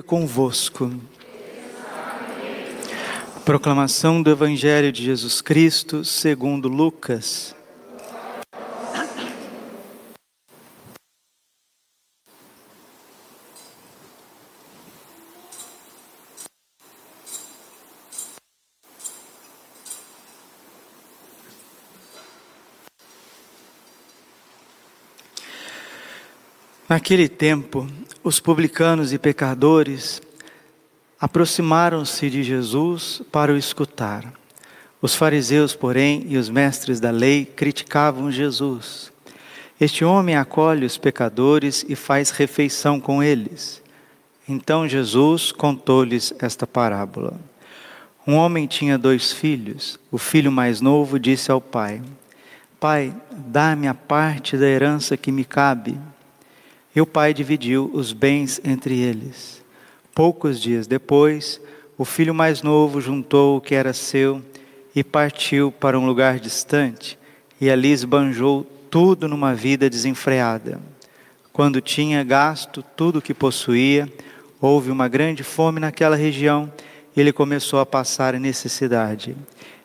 convosco. Proclamação do Evangelho de Jesus Cristo, segundo Lucas. Naquele tempo, os publicanos e pecadores aproximaram-se de Jesus para o escutar. Os fariseus, porém, e os mestres da lei criticavam Jesus. Este homem acolhe os pecadores e faz refeição com eles. Então Jesus contou-lhes esta parábola. Um homem tinha dois filhos. O filho mais novo disse ao pai: Pai, dá-me a parte da herança que me cabe. E o pai dividiu os bens entre eles. Poucos dias depois, o filho mais novo juntou o que era seu e partiu para um lugar distante, e ali esbanjou tudo numa vida desenfreada. Quando tinha gasto tudo o que possuía, houve uma grande fome naquela região e ele começou a passar necessidade.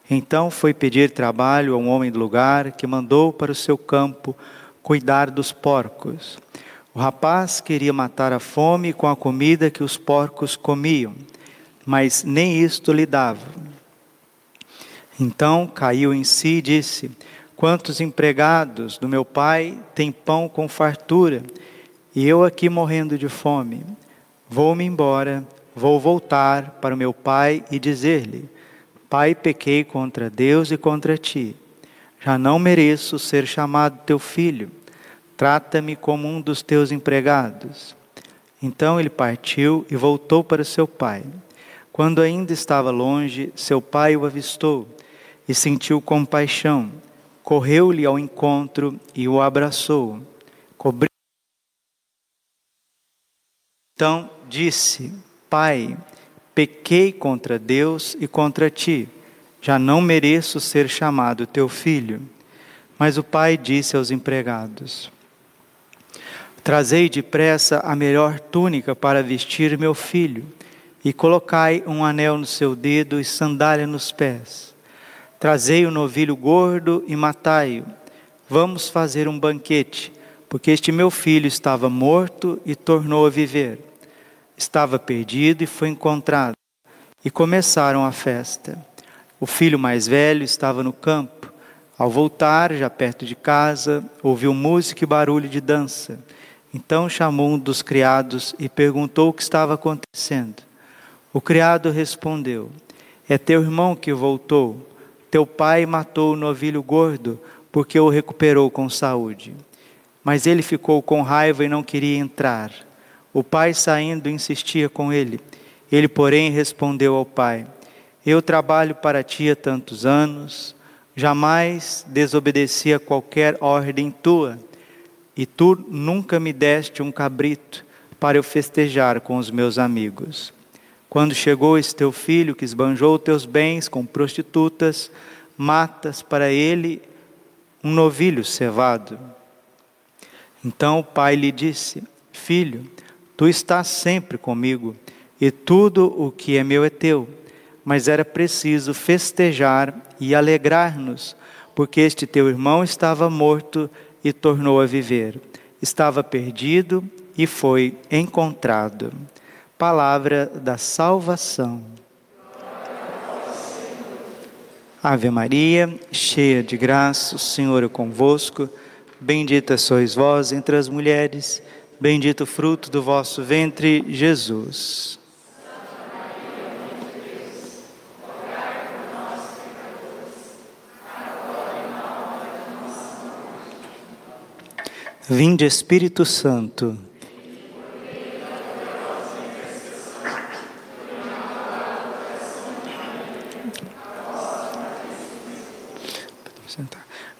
Então foi pedir trabalho a um homem do lugar que mandou para o seu campo cuidar dos porcos. O rapaz queria matar a fome com a comida que os porcos comiam, mas nem isto lhe dava. Então caiu em si e disse: Quantos empregados do meu pai têm pão com fartura, e eu aqui morrendo de fome? Vou-me embora, vou voltar para o meu pai e dizer-lhe: Pai, pequei contra Deus e contra ti. Já não mereço ser chamado teu filho. Trata-me como um dos teus empregados. Então ele partiu e voltou para seu pai. Quando ainda estava longe, seu pai o avistou e sentiu compaixão. Correu-lhe ao encontro e o abraçou. Cobriu. Então disse: Pai, pequei contra Deus e contra ti. Já não mereço ser chamado teu filho. Mas o pai disse aos empregados: Trazei depressa a melhor túnica para vestir meu filho, e colocai um anel no seu dedo e sandália nos pés. Trazei o novilho gordo e matai-o. Vamos fazer um banquete, porque este meu filho estava morto e tornou a viver. Estava perdido e foi encontrado. E começaram a festa. O filho mais velho estava no campo. Ao voltar, já perto de casa, ouviu música e barulho de dança. Então chamou um dos criados e perguntou o que estava acontecendo. O criado respondeu: É teu irmão que voltou. Teu pai matou o novilho gordo porque o recuperou com saúde. Mas ele ficou com raiva e não queria entrar. O pai, saindo, insistia com ele. Ele, porém, respondeu ao pai: Eu trabalho para ti há tantos anos, jamais desobedeci a qualquer ordem tua e tu nunca me deste um cabrito para eu festejar com os meus amigos. Quando chegou esse teu filho que esbanjou teus bens com prostitutas, matas para ele um novilho cevado. Então o pai lhe disse: Filho, tu estás sempre comigo, e tudo o que é meu é teu. Mas era preciso festejar e alegrar-nos, porque este teu irmão estava morto e tornou a viver. Estava perdido e foi encontrado. Palavra da salvação. Ave Maria, cheia de graça, o Senhor é convosco. Bendita sois vós entre as mulheres, bendito o fruto do vosso ventre, Jesus. Vinde Espírito Santo.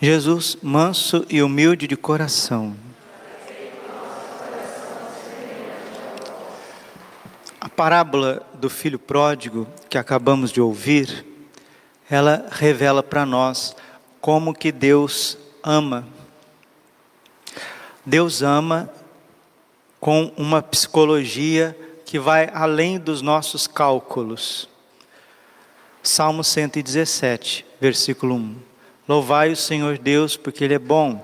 Jesus, manso e humilde de coração. A parábola do filho pródigo que acabamos de ouvir, ela revela para nós como que Deus ama Deus ama com uma psicologia que vai além dos nossos cálculos. Salmo 117, versículo 1. Louvai o Senhor Deus, porque Ele é bom,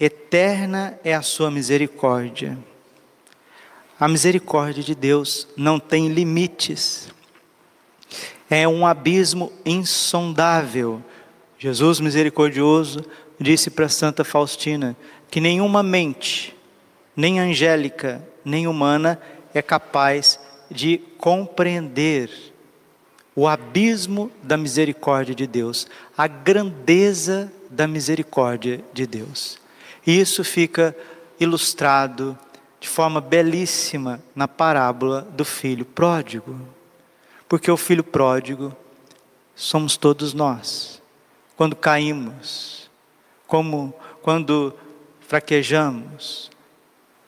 eterna é a sua misericórdia. A misericórdia de Deus não tem limites, é um abismo insondável. Jesus misericordioso disse para Santa Faustina que nenhuma mente, nem angélica, nem humana, é capaz de compreender o abismo da misericórdia de Deus, a grandeza da misericórdia de Deus. E isso fica ilustrado de forma belíssima na parábola do filho pródigo. Porque o filho pródigo somos todos nós. Quando caímos, como quando fraquejamos,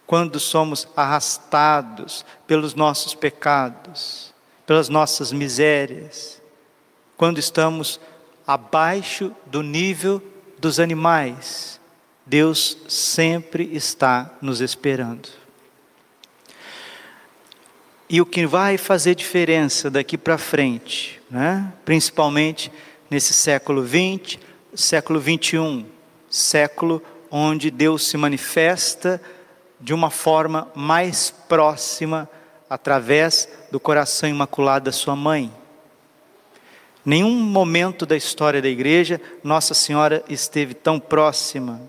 quando somos arrastados pelos nossos pecados, pelas nossas misérias, quando estamos abaixo do nível dos animais, Deus sempre está nos esperando. E o que vai fazer diferença daqui para frente, né? principalmente nesse século 20, século 21, século onde Deus se manifesta de uma forma mais próxima através do coração imaculado da sua mãe. Nenhum momento da história da igreja Nossa Senhora esteve tão próxima.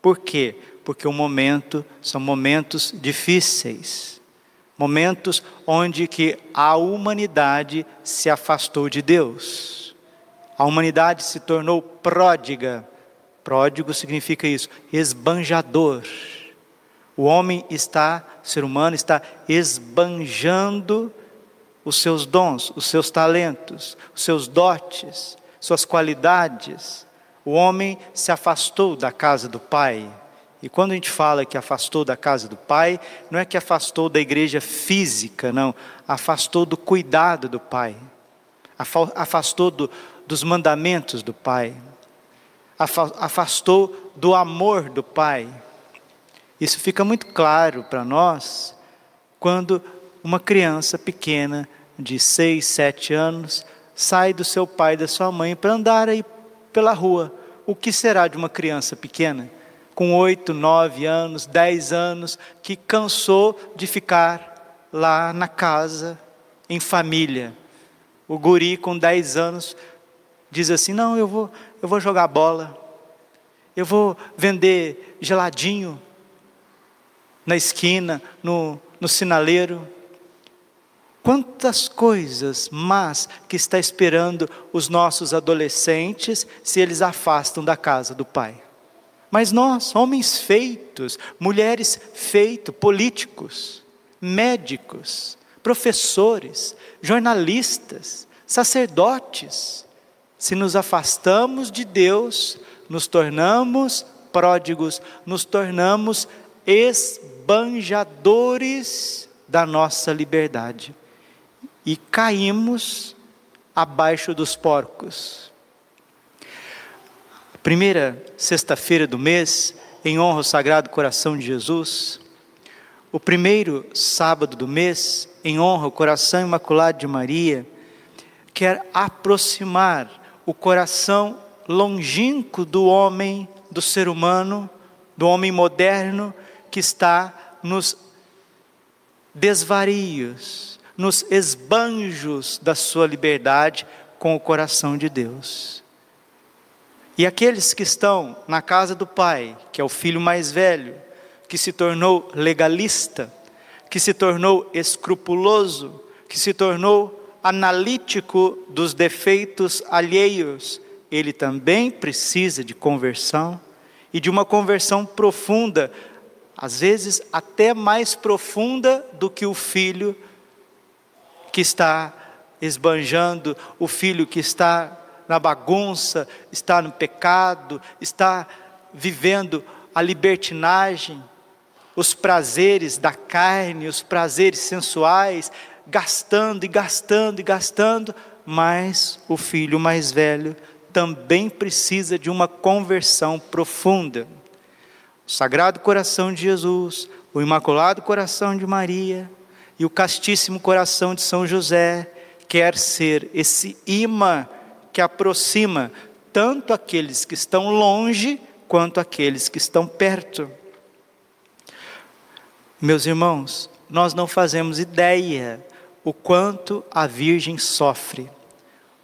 Por quê? Porque o momento são momentos difíceis. Momentos onde que a humanidade se afastou de Deus. A humanidade se tornou pródiga. Pródigo significa isso, esbanjador. O homem está, o ser humano está esbanjando os seus dons, os seus talentos, os seus dotes, suas qualidades. O homem se afastou da casa do Pai. E quando a gente fala que afastou da casa do Pai, não é que afastou da igreja física, não. Afastou do cuidado do Pai. Afastou do, dos mandamentos do Pai. Afastou do amor do Pai. Isso fica muito claro para nós quando uma criança pequena, de 6, 7 anos, sai do seu pai e da sua mãe para andar aí pela rua. O que será de uma criança pequena? Com 8, 9 anos, 10 anos, que cansou de ficar lá na casa, em família. O guri com 10 anos diz assim: Não, eu vou, eu vou jogar bola, eu vou vender geladinho, na esquina, no, no sinaleiro. Quantas coisas más que está esperando os nossos adolescentes se eles afastam da casa do Pai. Mas nós, homens feitos, mulheres feitos, políticos, médicos, professores, jornalistas, sacerdotes, se nos afastamos de Deus, nos tornamos pródigos, nos tornamos esbanjadores da nossa liberdade e caímos abaixo dos porcos. Primeira sexta-feira do mês, em honra ao Sagrado Coração de Jesus. O primeiro sábado do mês, em honra ao Coração Imaculado de Maria, quer aproximar o coração longínquo do homem, do ser humano, do homem moderno, que está nos desvarios, nos esbanjos da sua liberdade com o coração de Deus. E aqueles que estão na casa do Pai, que é o filho mais velho, que se tornou legalista, que se tornou escrupuloso, que se tornou analítico dos defeitos alheios, ele também precisa de conversão e de uma conversão profunda às vezes até mais profunda do que o filho que está esbanjando, o filho que está na bagunça, está no pecado, está vivendo a libertinagem, os prazeres da carne, os prazeres sensuais, gastando e gastando e gastando, mas o filho mais velho também precisa de uma conversão profunda o Sagrado Coração de Jesus, o Imaculado Coração de Maria E o castíssimo coração de São José quer ser esse imã que aproxima tanto aqueles que estão longe quanto aqueles que estão perto. Meus irmãos, nós não fazemos ideia o quanto a Virgem sofre,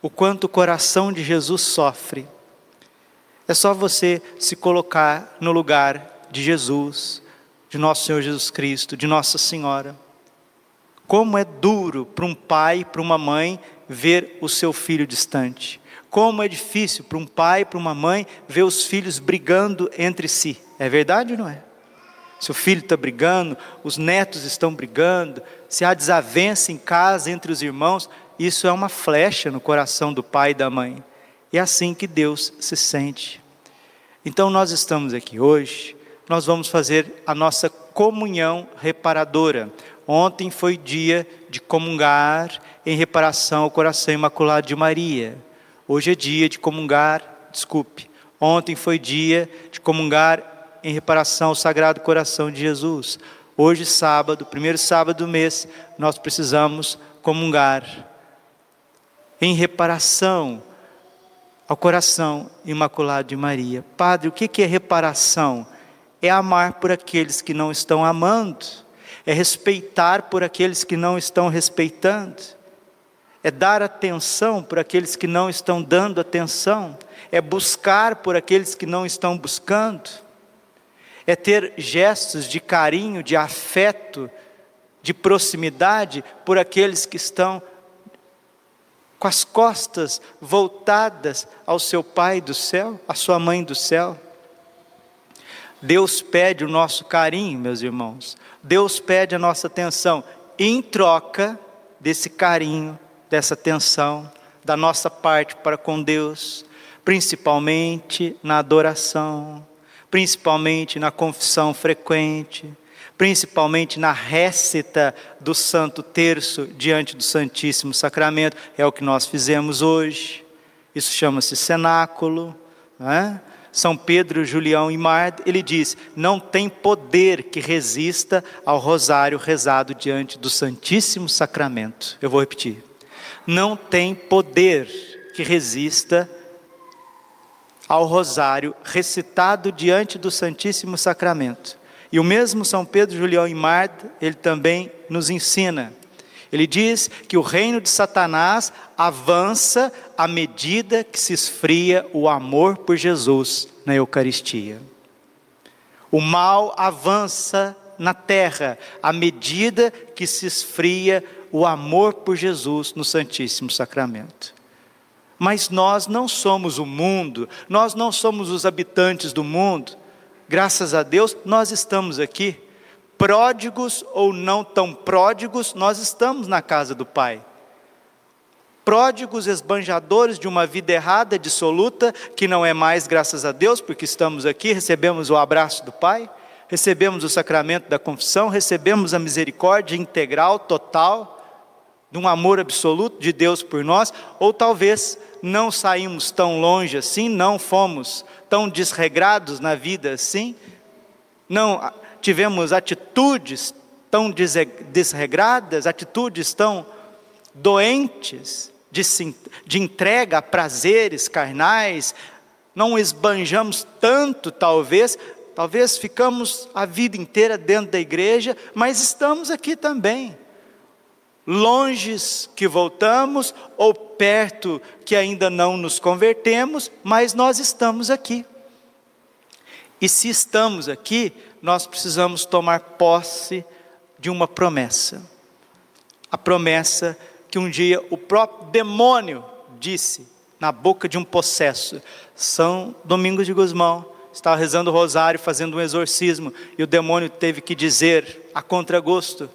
o quanto o coração de Jesus sofre. É só você se colocar no lugar de Jesus, de nosso Senhor Jesus Cristo, de Nossa Senhora. Como é duro para um pai, para uma mãe, ver o seu filho distante. Como é difícil para um pai, para uma mãe, ver os filhos brigando entre si. É verdade ou não é? Seu filho está brigando, os netos estão brigando, se há desavença em casa entre os irmãos, isso é uma flecha no coração do pai e da mãe. É assim que Deus se sente. Então nós estamos aqui hoje, nós vamos fazer a nossa comunhão reparadora. Ontem foi dia de comungar em reparação ao coração imaculado de Maria. Hoje é dia de comungar, desculpe. Ontem foi dia de comungar em reparação ao Sagrado Coração de Jesus. Hoje, sábado, primeiro sábado do mês, nós precisamos comungar em reparação ao coração imaculado de Maria. Padre, o que é reparação? É amar por aqueles que não estão amando, é respeitar por aqueles que não estão respeitando, é dar atenção por aqueles que não estão dando atenção, é buscar por aqueles que não estão buscando é ter gestos de carinho, de afeto, de proximidade por aqueles que estão com as costas voltadas ao seu Pai do céu, à sua Mãe do céu. Deus pede o nosso carinho, meus irmãos. Deus pede a nossa atenção. Em troca desse carinho, dessa atenção, da nossa parte para com Deus, principalmente na adoração, principalmente na confissão frequente, principalmente na récita do Santo Terço diante do Santíssimo Sacramento, é o que nós fizemos hoje. Isso chama-se cenáculo. É? São Pedro, Julião e Mar, ele diz: não tem poder que resista ao rosário rezado diante do Santíssimo Sacramento. Eu vou repetir: não tem poder que resista ao rosário recitado diante do Santíssimo Sacramento. E o mesmo São Pedro Julião Marta, ele também nos ensina. Ele diz que o reino de Satanás avança à medida que se esfria o amor por Jesus na Eucaristia. O mal avança na terra à medida que se esfria o amor por Jesus no Santíssimo Sacramento. Mas nós não somos o mundo, nós não somos os habitantes do mundo. Graças a Deus, nós estamos aqui. Pródigos ou não tão pródigos, nós estamos na casa do Pai. Pródigos, esbanjadores de uma vida errada, dissoluta, que não é mais, graças a Deus, porque estamos aqui, recebemos o abraço do Pai, recebemos o sacramento da confissão, recebemos a misericórdia integral, total, de um amor absoluto de Deus por nós, ou talvez não saímos tão longe assim, não fomos tão desregrados na vida assim, não tivemos atitudes tão desregradas, atitudes tão doentes de, de entrega a prazeres carnais, não esbanjamos tanto, talvez, talvez ficamos a vida inteira dentro da igreja, mas estamos aqui também longes que voltamos ou perto que ainda não nos convertemos, mas nós estamos aqui. E se estamos aqui, nós precisamos tomar posse de uma promessa. A promessa que um dia o próprio demônio disse na boca de um possesso. São Domingos de Guzmão estava rezando o rosário, fazendo um exorcismo, e o demônio teve que dizer a contragosto: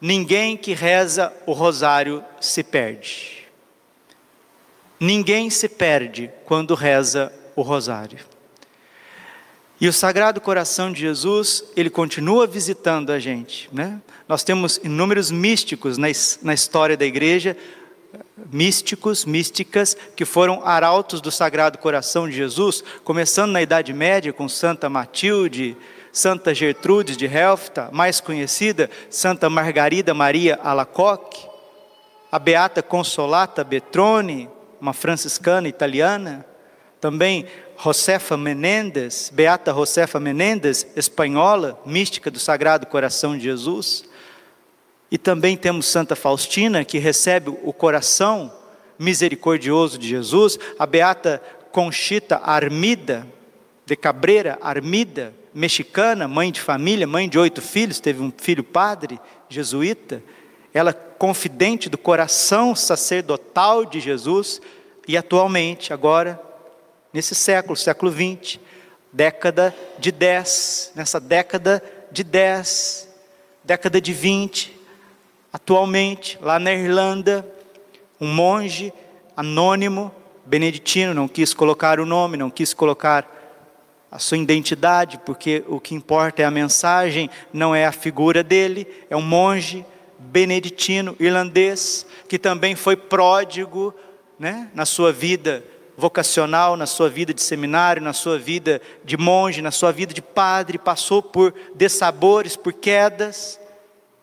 Ninguém que reza o rosário se perde. Ninguém se perde quando reza o rosário. E o Sagrado Coração de Jesus, ele continua visitando a gente. Né? Nós temos inúmeros místicos na, na história da igreja, místicos, místicas, que foram arautos do Sagrado Coração de Jesus, começando na Idade Média com Santa Matilde, Santa Gertrudes de Helfta, mais conhecida, Santa Margarida Maria Alacoque, a Beata Consolata Betrone, uma franciscana italiana, também Josefa Menendez, Beata Josefa Menendez, espanhola, mística do Sagrado Coração de Jesus. E também temos Santa Faustina, que recebe o coração misericordioso de Jesus, a Beata Conchita Armida, de Cabreira Armida, mexicana, mãe de família, mãe de oito filhos, teve um filho padre, jesuíta, ela confidente do coração sacerdotal de Jesus, e atualmente, agora, nesse século, século 20, década de 10, nessa década de 10, década de 20, atualmente, lá na Irlanda, um monge anônimo, beneditino, não quis colocar o nome, não quis colocar a sua identidade, porque o que importa é a mensagem, não é a figura dele, é um monge beneditino irlandês que também foi pródigo, né, na sua vida vocacional, na sua vida de seminário, na sua vida de monge, na sua vida de padre, passou por dessabores, por quedas,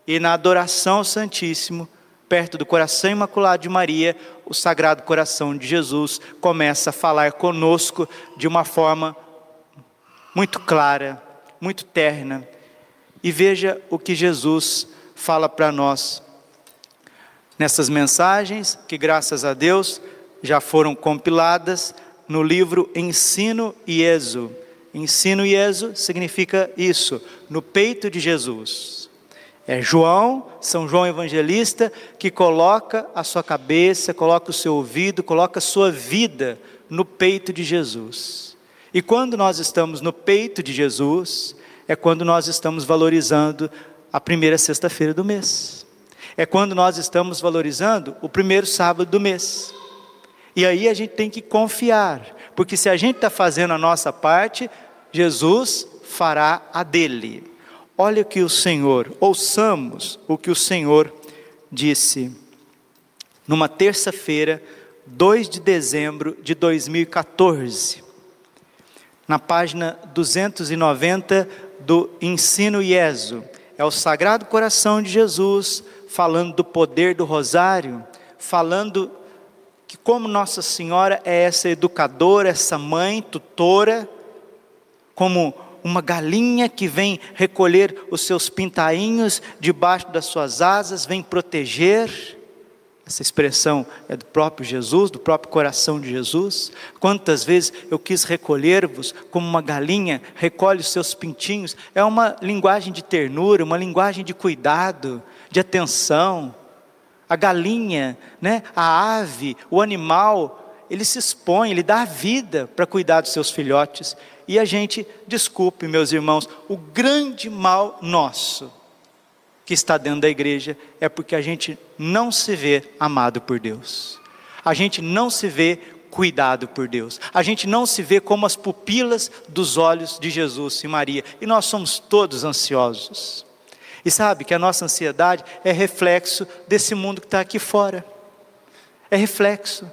e na adoração ao Santíssimo, perto do coração imaculado de Maria, o Sagrado Coração de Jesus começa a falar conosco de uma forma muito clara, muito terna. E veja o que Jesus fala para nós nessas mensagens, que graças a Deus já foram compiladas no livro Ensino e Êxodo. Ensino e Êxodo significa isso, no peito de Jesus. É João, São João Evangelista, que coloca a sua cabeça, coloca o seu ouvido, coloca a sua vida no peito de Jesus. E quando nós estamos no peito de Jesus, é quando nós estamos valorizando a primeira sexta-feira do mês. É quando nós estamos valorizando o primeiro sábado do mês. E aí a gente tem que confiar, porque se a gente está fazendo a nossa parte, Jesus fará a dele. Olha o que o Senhor, ouçamos o que o Senhor disse numa terça-feira, 2 de dezembro de 2014, na página 290 do Ensino Ieso. É o Sagrado Coração de Jesus falando do poder do rosário, falando que como Nossa Senhora é essa educadora, essa mãe, tutora, como uma galinha que vem recolher os seus pintainhos debaixo das suas asas, vem proteger. Essa expressão é do próprio Jesus, do próprio coração de Jesus. Quantas vezes eu quis recolher-vos como uma galinha recolhe os seus pintinhos. É uma linguagem de ternura, uma linguagem de cuidado, de atenção a galinha, né, a ave, o animal, ele se expõe, ele dá a vida para cuidar dos seus filhotes. E a gente, desculpe, meus irmãos, o grande mal nosso que está dentro da igreja é porque a gente não se vê amado por Deus. A gente não se vê cuidado por Deus. A gente não se vê como as pupilas dos olhos de Jesus e Maria. E nós somos todos ansiosos. E sabe que a nossa ansiedade é reflexo desse mundo que está aqui fora. É reflexo.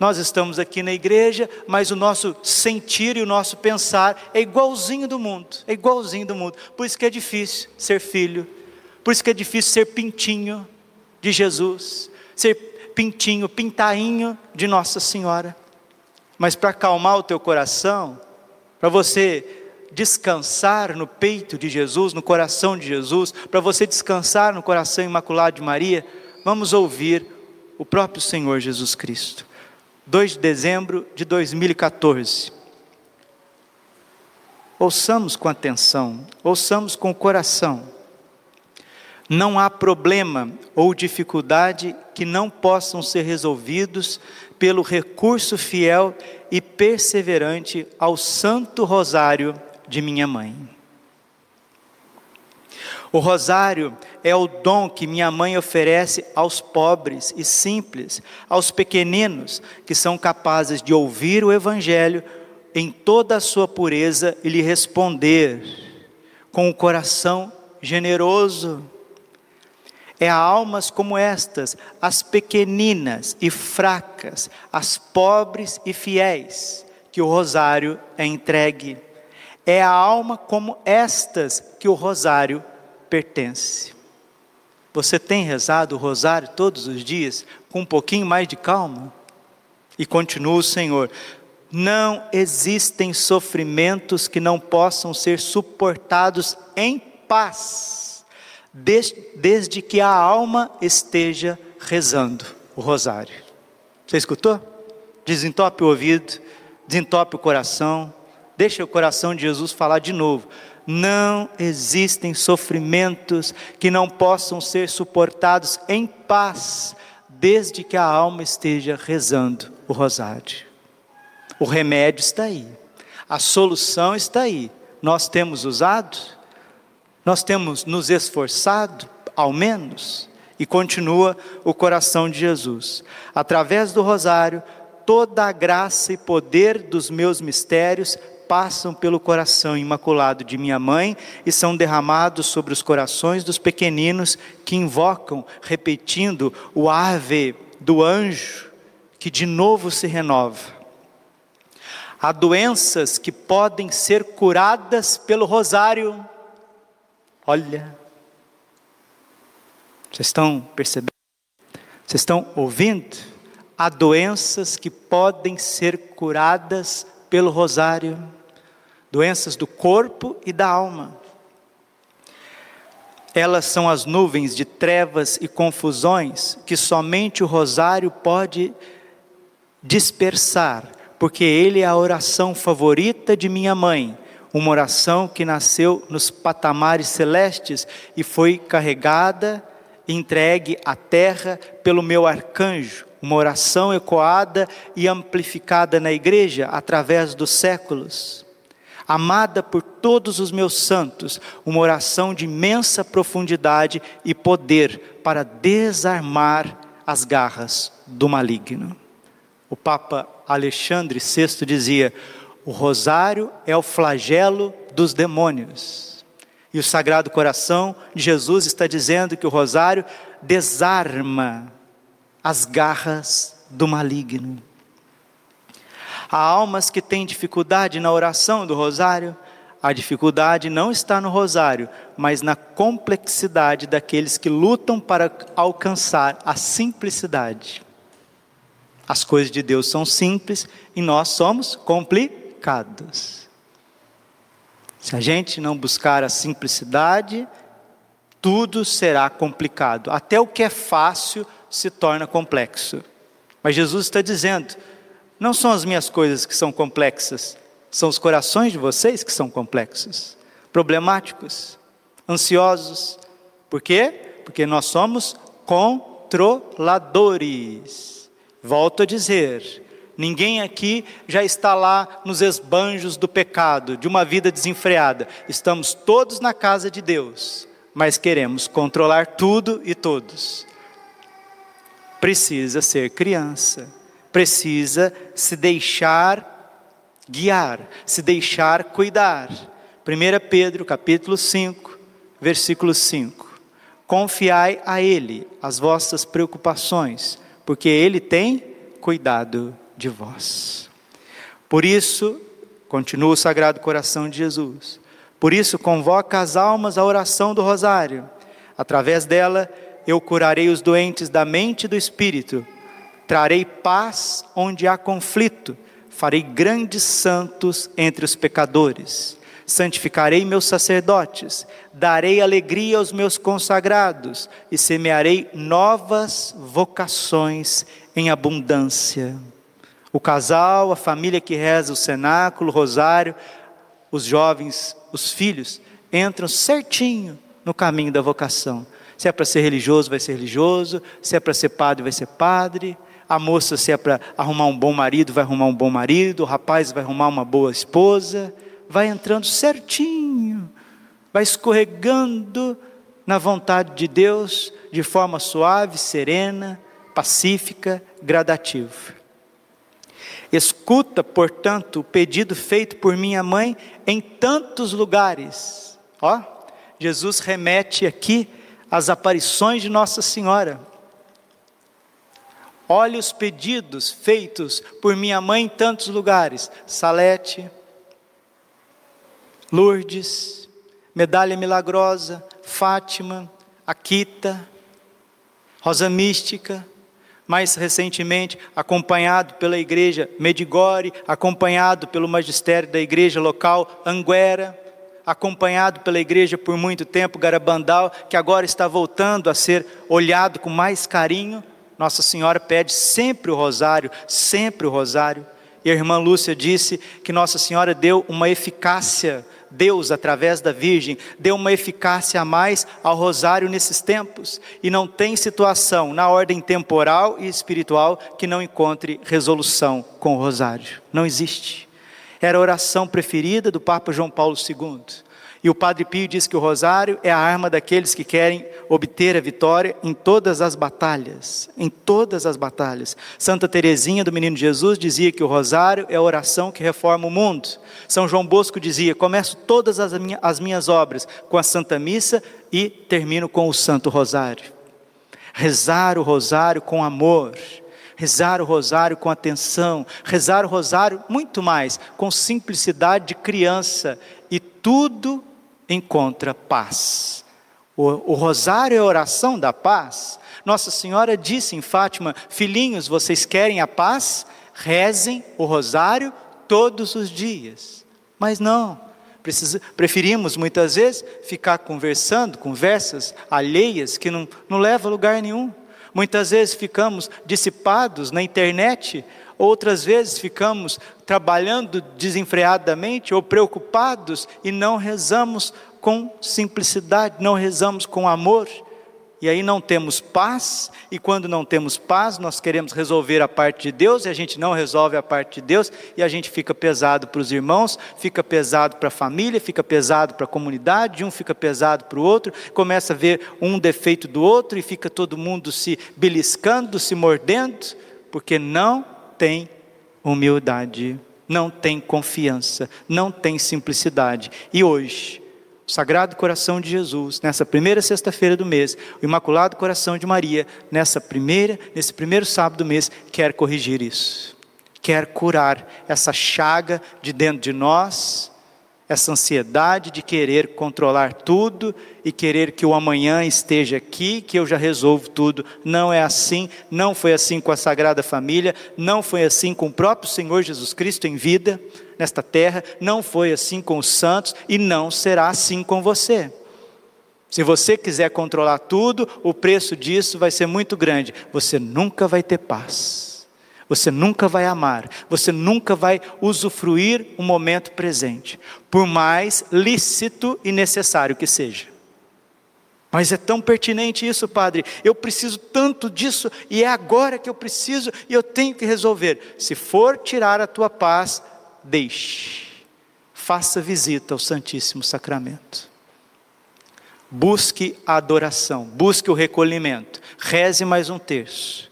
Nós estamos aqui na igreja, mas o nosso sentir e o nosso pensar é igualzinho do mundo, é igualzinho do mundo. Por isso que é difícil ser filho, por isso que é difícil ser pintinho de Jesus, ser pintinho, pintainho de Nossa Senhora. Mas para acalmar o teu coração, para você descansar no peito de Jesus, no coração de Jesus, para você descansar no coração imaculado de Maria, vamos ouvir o próprio Senhor Jesus Cristo. 2 de dezembro de 2014. Ouçamos com atenção, ouçamos com o coração. Não há problema ou dificuldade que não possam ser resolvidos pelo recurso fiel e perseverante ao Santo Rosário de minha mãe. O rosário é o dom que minha mãe oferece aos pobres e simples, aos pequeninos que são capazes de ouvir o Evangelho em toda a sua pureza e lhe responder com o coração generoso. É a almas como estas, as pequeninas e fracas, as pobres e fiéis, que o rosário é entregue É a alma como estas que o rosário pertence. Você tem rezado o rosário todos os dias com um pouquinho mais de calma? E continua o Senhor: não existem sofrimentos que não possam ser suportados em paz, desde, desde que a alma esteja rezando o rosário. Você escutou? Desentope o ouvido, desentope o coração, deixa o coração de Jesus falar de novo. Não existem sofrimentos que não possam ser suportados em paz, desde que a alma esteja rezando o rosário. O remédio está aí, a solução está aí. Nós temos usado, nós temos nos esforçado, ao menos, e continua o coração de Jesus. Através do rosário, toda a graça e poder dos meus mistérios passam pelo coração imaculado de minha mãe e são derramados sobre os corações dos pequeninos que invocam, repetindo o ave do anjo, que de novo se renova. Há doenças que podem ser curadas pelo rosário. Olha, vocês estão percebendo? Vocês estão ouvindo? Há doenças que podem ser curadas pelo rosário, doenças do corpo e da alma. Elas são as nuvens de trevas e confusões que somente o rosário pode dispersar porque ele é a oração favorita de minha mãe, uma oração que nasceu nos patamares celestes e foi carregada, entregue à terra pelo meu arcanjo, uma oração ecoada e amplificada na igreja através dos séculos. Amada por todos os meus santos, uma oração de imensa profundidade e poder para desarmar as garras do maligno. O Papa Alexandre VI dizia: o rosário é o flagelo dos demônios. E o Sagrado Coração de Jesus está dizendo que o rosário desarma as garras do maligno. Há almas que têm dificuldade na oração do rosário, a dificuldade não está no rosário, mas na complexidade daqueles que lutam para alcançar a simplicidade. As coisas de Deus são simples e nós somos complicados. Se a gente não buscar a simplicidade, tudo será complicado. Até o que é fácil se torna complexo. Mas Jesus está dizendo: não são as minhas coisas que são complexas, são os corações de vocês que são complexos, problemáticos, ansiosos. Por quê? Porque nós somos controladores. Volto a dizer, ninguém aqui já está lá nos esbanjos do pecado, de uma vida desenfreada. Estamos todos na casa de Deus, mas queremos controlar tudo e todos. Precisa ser criança, precisa se deixar guiar, se deixar cuidar. 1 Pedro capítulo 5, versículo 5. Confiai a Ele as vossas preocupações, porque Ele tem cuidado de vós. Por isso, continua o Sagrado Coração de Jesus, por isso convoca as almas à oração do Rosário. Através dela, eu curarei os doentes da mente e do espírito, trarei paz onde há conflito, farei grandes santos entre os pecadores santificarei meus sacerdotes, darei alegria aos meus consagrados e semearei novas vocações em abundância. O casal, a família que reza o cenáculo, o rosário, os jovens, os filhos, entram certinho no caminho da vocação. Se é para ser religioso, vai ser religioso, se é para ser padre, vai ser padre. A moça, se é para arrumar um bom marido, vai arrumar um bom marido, o rapaz vai arrumar uma boa esposa vai entrando certinho, vai escorregando na vontade de Deus de forma suave, serena, pacífica, gradativa. Escuta, portanto, o pedido feito por minha mãe em tantos lugares. Ó, Jesus remete aqui às aparições de Nossa Senhora. Olha os pedidos feitos por minha mãe em tantos lugares: Salete, Lourdes, Medalha Milagrosa, Fátima, Akita, Rosa Mística, mais recentemente acompanhado pela igreja Medigore, acompanhado pelo magistério da igreja local Anguera, acompanhado pela igreja por muito tempo Garabandal, que agora está voltando a ser olhado com mais carinho. Nossa Senhora pede sempre o rosário, sempre o rosário. E a irmã Lúcia disse que Nossa Senhora deu uma eficácia Deus, através da Virgem, deu uma eficácia a mais ao rosário nesses tempos, e não tem situação na ordem temporal e espiritual que não encontre resolução com o rosário. Não existe. Era a oração preferida do Papa João Paulo II. E o Padre Pio diz que o rosário é a arma daqueles que querem obter a vitória em todas as batalhas, em todas as batalhas. Santa Teresinha do Menino Jesus dizia que o rosário é a oração que reforma o mundo. São João Bosco dizia: "Começo todas as, as minhas obras com a Santa Missa e termino com o Santo Rosário". Rezar o rosário com amor, rezar o rosário com atenção, rezar o rosário muito mais com simplicidade de criança e tudo encontra paz. O, o rosário é a oração da paz. Nossa Senhora disse em Fátima: Filhinhos, vocês querem a paz? Rezem o rosário todos os dias. Mas não, precisa, preferimos muitas vezes ficar conversando, conversas alheias que não, não levam a lugar nenhum. Muitas vezes ficamos dissipados na internet, outras vezes ficamos trabalhando desenfreadamente ou preocupados e não rezamos com simplicidade, não rezamos com amor. E aí não temos paz, e quando não temos paz, nós queremos resolver a parte de Deus, e a gente não resolve a parte de Deus, e a gente fica pesado para os irmãos, fica pesado para a família, fica pesado para a comunidade, um fica pesado para o outro, começa a ver um defeito do outro, e fica todo mundo se beliscando, se mordendo, porque não tem humildade, não tem confiança, não tem simplicidade. E hoje, o Sagrado Coração de Jesus, nessa primeira sexta-feira do mês, o Imaculado Coração de Maria, nessa primeira, nesse primeiro sábado do mês, quer corrigir isso. Quer curar essa chaga de dentro de nós, essa ansiedade de querer controlar tudo e querer que o amanhã esteja aqui, que eu já resolvo tudo. Não é assim, não foi assim com a Sagrada Família, não foi assim com o próprio Senhor Jesus Cristo em vida nesta terra, não foi assim com os santos e não será assim com você. Se você quiser controlar tudo, o preço disso vai ser muito grande. Você nunca vai ter paz. Você nunca vai amar, você nunca vai usufruir o momento presente, por mais lícito e necessário que seja. Mas é tão pertinente isso, Padre. Eu preciso tanto disso e é agora que eu preciso e eu tenho que resolver. Se for tirar a tua paz, deixe. Faça visita ao Santíssimo Sacramento. Busque a adoração, busque o recolhimento. Reze mais um terço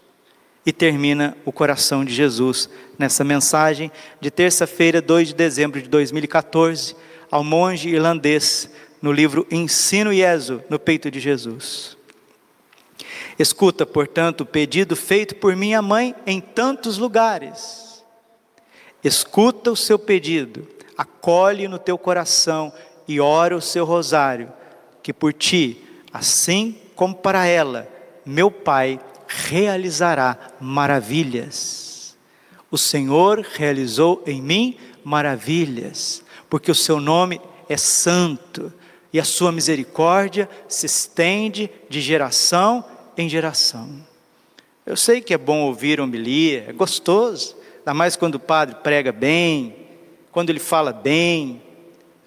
e termina o coração de Jesus nessa mensagem de terça-feira, 2 de dezembro de 2014, ao monge irlandês, no livro Ensino Jesu, no peito de Jesus. Escuta, portanto, o pedido feito por minha mãe em tantos lugares. Escuta o seu pedido, acolhe no teu coração e ora o seu rosário, que por ti, assim como para ela, meu Pai realizará maravilhas. O Senhor realizou em mim maravilhas, porque o seu nome é santo e a sua misericórdia se estende de geração em geração. Eu sei que é bom ouvir homilia, é gostoso, ainda mais quando o padre prega bem, quando ele fala bem,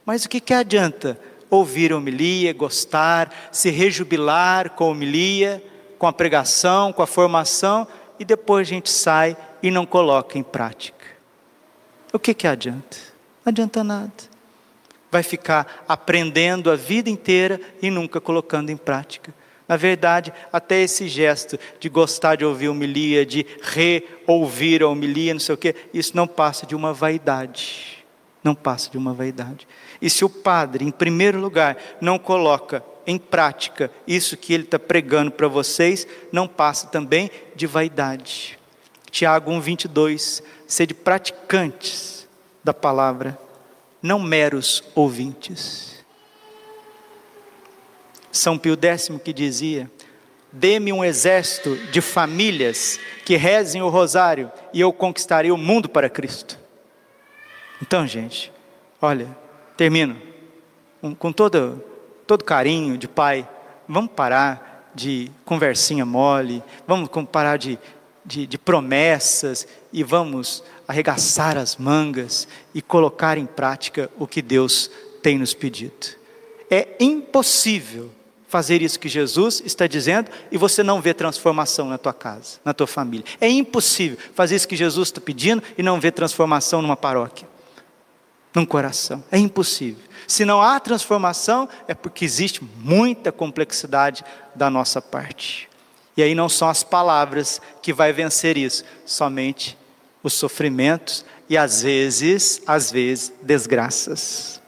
mas o que, que adianta ouvir homilia, gostar, se rejubilar com homilia, com a pregação, com a formação, e depois a gente sai e não coloca em prática. O que, que adianta? Não adianta nada. Vai ficar aprendendo a vida inteira e nunca colocando em prática. Na verdade, até esse gesto de gostar de ouvir homilia, de reouvir a homilia, não sei o quê, isso não passa de uma vaidade. Não passa de uma vaidade. E se o padre, em primeiro lugar, não coloca em prática isso que ele está pregando para vocês, não passa também de vaidade. Tiago 1,22, sede praticantes da palavra não meros ouvintes. São Pio X que dizia: Dê-me um exército de famílias que rezem o rosário e eu conquistarei o mundo para Cristo. Então, gente, olha, termino com todo, todo carinho de pai, vamos parar de conversinha mole, vamos parar de, de, de promessas e vamos arregaçar as mangas e colocar em prática o que Deus tem nos pedido. É impossível fazer isso que Jesus está dizendo e você não vê transformação na tua casa, na tua família. É impossível fazer isso que Jesus está pedindo e não ver transformação numa paróquia, num coração. É impossível. Se não há transformação, é porque existe muita complexidade da nossa parte. E aí não são as palavras que vai vencer isso, somente os sofrimentos e às vezes, às vezes, desgraças.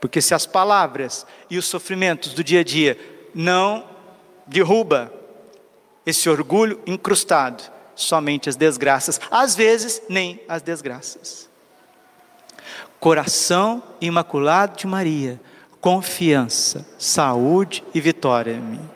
Porque se as palavras e os sofrimentos do dia a dia não derruba esse orgulho incrustado, somente as desgraças, às vezes nem as desgraças. Coração imaculado de Maria, confiança, saúde e vitória em mim.